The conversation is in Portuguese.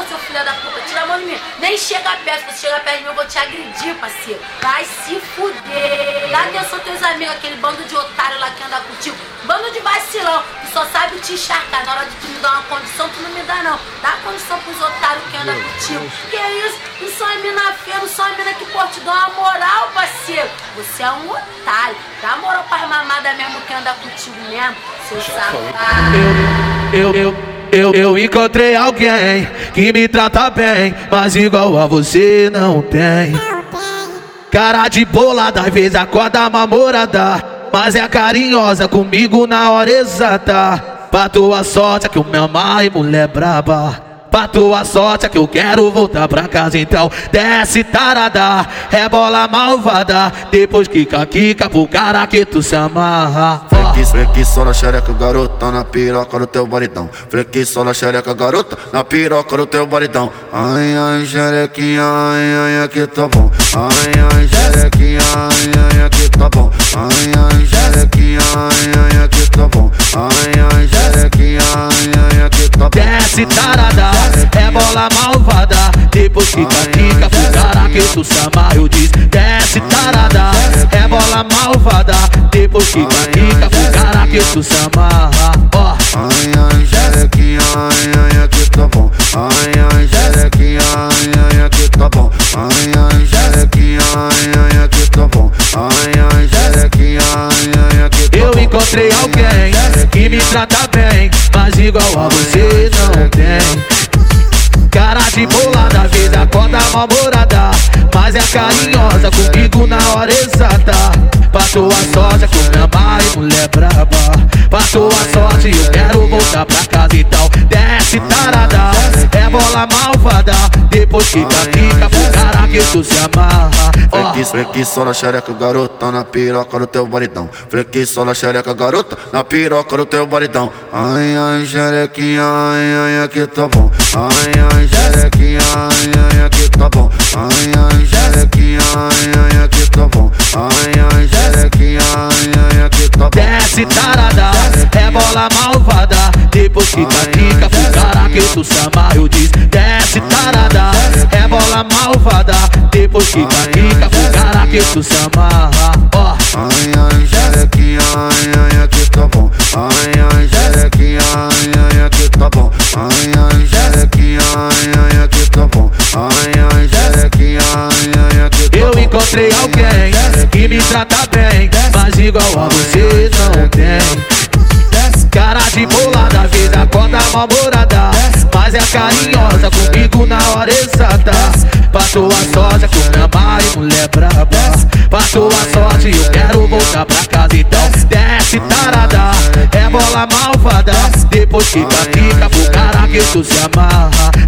não, seu filho da puta. Tira a mão de mim. Nem chega perto. Se você chegar perto de mim, eu vou te agredir, parceiro. Vai se fuder. Dá atenção aos teus amigos, aquele bando de otário lá que anda contigo. Bando de vacilão, que só sabe te encharcar. Na hora de tu me dar uma condição, tu não me dá, não. Dá condição pros otários que andam contigo. Que isso? Não sou uma mina feia, não sou uma mina que pode te dar uma moral, parceiro. Você é um otário. Dá moral pra mamada mesmo que anda contigo mesmo, seu safado. Eu, eu, eu, eu encontrei alguém que me trata bem, mas igual a você não tem. Cara de bolada, às vezes acorda mamorada, mas é carinhosa comigo na hora exata. Pra tua sorte é que o meu mai mulher braba. Pra tua sorte é que eu quero voltar pra casa então Desce tarada, rebola malvada Depois quica, quica pro cara que tu se amarra Freque, só na xereca, garota, na piroca do teu baridão. Só na xereca, garota, na piroca do teu baridão. Ai, ai, xerequinha, ai, ai, aqui tá bom. Ai, ai, xerequinha, ai, ai, aqui tá bom. Ai, ai, xerequinha, ai, ai, aqui tá bom. Ai, ai, xerequinha, ai, ai, aqui tá bom. Desce tarada, é bola malvada Depois quica, quica pro cara que tu amarra Eu disse, desce tarada, é bola malvada Depois quica, quica que tu se amarra Ó, Ai, ai, xerequinha, ai, ai, aqui tá bom. Ai, ai, xerequinha, ai, ai, aqui tá bom. Ai, ai, xerequinha, ai, ai, aqui tá bom. Ai, ai, xerequinha, ai, ai, aqui tá bom. eu encontrei alguém que me trata bem Mas igual a você não tem Cara de bolada, vida acorda mal-humorada Mas é carinhosa comigo na hora exata sorte eu quero voltar pra casa então Desce tarada, é bola malvada Depois fica, fica pro cara que tu se amarra freque, só na xereca, garota, na piroca do teu baridão. Freque, só na xereca, garota, na piroca do teu baridão. Ai, ai, xerequinha, ai, ai, aqui tá bom. Ai, ai, xerequinha, ai, ai, aqui tá bom. Ai, ai, xerequinha, ai, ai, aqui tá bom. Ai, Depois fica, fica pro cara que tu amarra Eu disse, desce tarada, é bola malvada. Depois fica, fica pro cara que tu amarra Ó, Ai, ai, xerequinha, ai, ai, aqui tá bom. Ai, ai, xerequinha, ai, ai, aqui tá bom. Ai, ai, xerequinha, ai, ai, aqui tá bom. Ai, ai, xerequinha, ai, ai, aqui tá eu bom. encontrei alguém que me trata bem Mas igual a você não tem de bolada, vida acorda mal-humorada Mas é carinhosa comigo na hora exata. Pra tua sorte que eu me mulher braba Pra tua sorte eu quero voltar pra casa. Então Desce tarada, é bola malvada. Depois fica, fica pro cara que tu se amarra